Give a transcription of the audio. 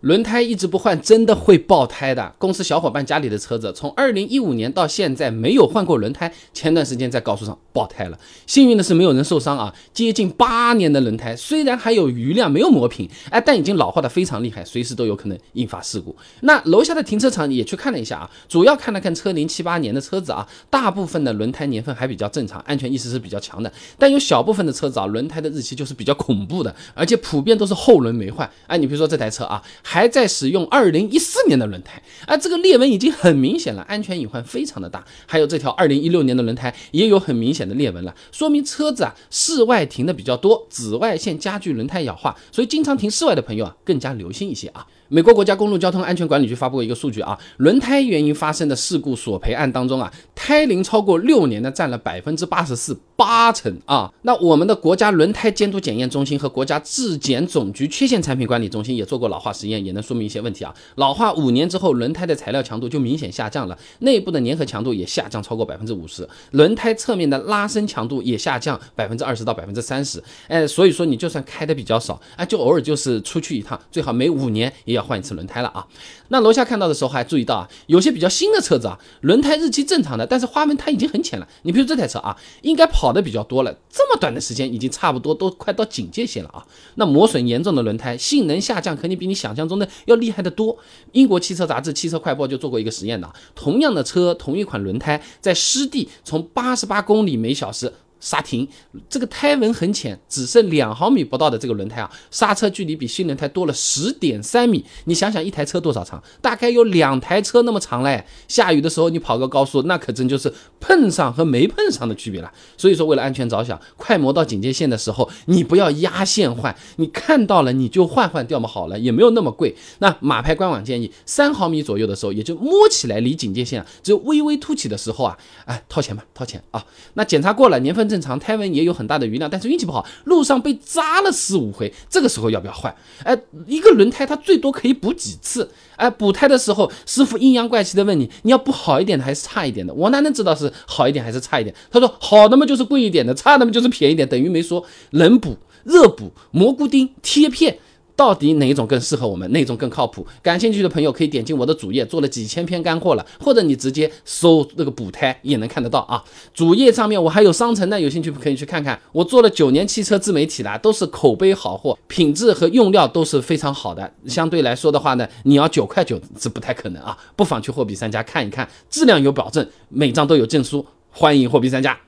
轮胎一直不换，真的会爆胎的。公司小伙伴家里的车子，从二零一五年到现在没有换过轮胎，前段时间在高速上爆胎了。幸运的是没有人受伤啊。接近八年的轮胎，虽然还有余量，没有磨平，哎，但已经老化的非常厉害，随时都有可能引发事故。那楼下的停车场也去看了一下啊，主要看了看车龄七八年的车子啊，大部分的轮胎年份还比较正常，安全意识是比较强的。但有小部分的车子啊，轮胎的日期就是比较恐怖的，而且普遍都是后轮没换。哎，你比如说这台车啊。还在使用二零一四年的轮胎，啊，这个裂纹已经很明显了，安全隐患非常的大。还有这条二零一六年的轮胎也有很明显显的裂纹了，说明车子啊室外停的比较多，紫外线加剧轮胎氧化，所以经常停室外的朋友啊更加留心一些啊。美国国家公路交通安全管理局发布过一个数据啊，轮胎原因发生的事故索赔案当中啊，胎龄超过六年的占了百分之八十四，八成啊。那我们的国家轮胎监督检验中心和国家质检总局缺陷产品管理中心也做过老化实验，也能说明一些问题啊。老化五年之后，轮胎的材料强度就明显下降了，内部的粘合强度也下降超过百分之五十，轮胎侧面的拉伸强度也下降百分之二十到百分之三十。哎，所以说你就算开的比较少，哎，就偶尔就是出去一趟，最好每五年也要。换一次轮胎了啊！那楼下看到的时候还注意到啊，有些比较新的车子啊，轮胎日期正常的，但是花纹它已经很浅了。你比如这台车啊，应该跑的比较多了，这么短的时间已经差不多都快到警戒线了啊！那磨损严重的轮胎，性能下降肯定比你想象中的要厉害的多。英国汽车杂志《汽车快报》就做过一个实验的，同样的车，同一款轮胎，在湿地从八十八公里每小时。刹停，这个胎纹很浅，只剩两毫米不到的这个轮胎啊，刹车距离比新轮胎多了十点三米。你想想，一台车多少长？大概有两台车那么长嘞。下雨的时候你跑个高速，那可真就是碰上和没碰上的区别了。所以说，为了安全着想，快磨到警戒线的时候，你不要压线换，你看到了你就换换掉嘛，好了，也没有那么贵。那马牌官网建议三毫米左右的时候，也就摸起来离警戒线只有微微凸起的时候啊，哎，掏钱吧，掏钱啊。那检查过了，年份。正常胎纹也有很大的余量，但是运气不好，路上被扎了四五回，这个时候要不要换？哎，一个轮胎它最多可以补几次？哎，补胎的时候，师傅阴阳怪气的问你，你要补好一点的还是差一点的？我哪能知道是好一点还是差一点？他说好的嘛就是贵一点的，差的嘛就是便宜点，等于没说。冷补、热补、蘑菇钉、贴片。到底哪一种更适合我们？哪种更靠谱？感兴趣的朋友可以点进我的主页，做了几千篇干货了，或者你直接搜那个补胎也能看得到啊。主页上面我还有商城呢，有兴趣可以去看看。我做了九年汽车自媒体了，都是口碑好货，品质和用料都是非常好的。相对来说的话呢，你要九块九是不太可能啊，不妨去货比三家看一看，质量有保证，每张都有证书。欢迎货比三家。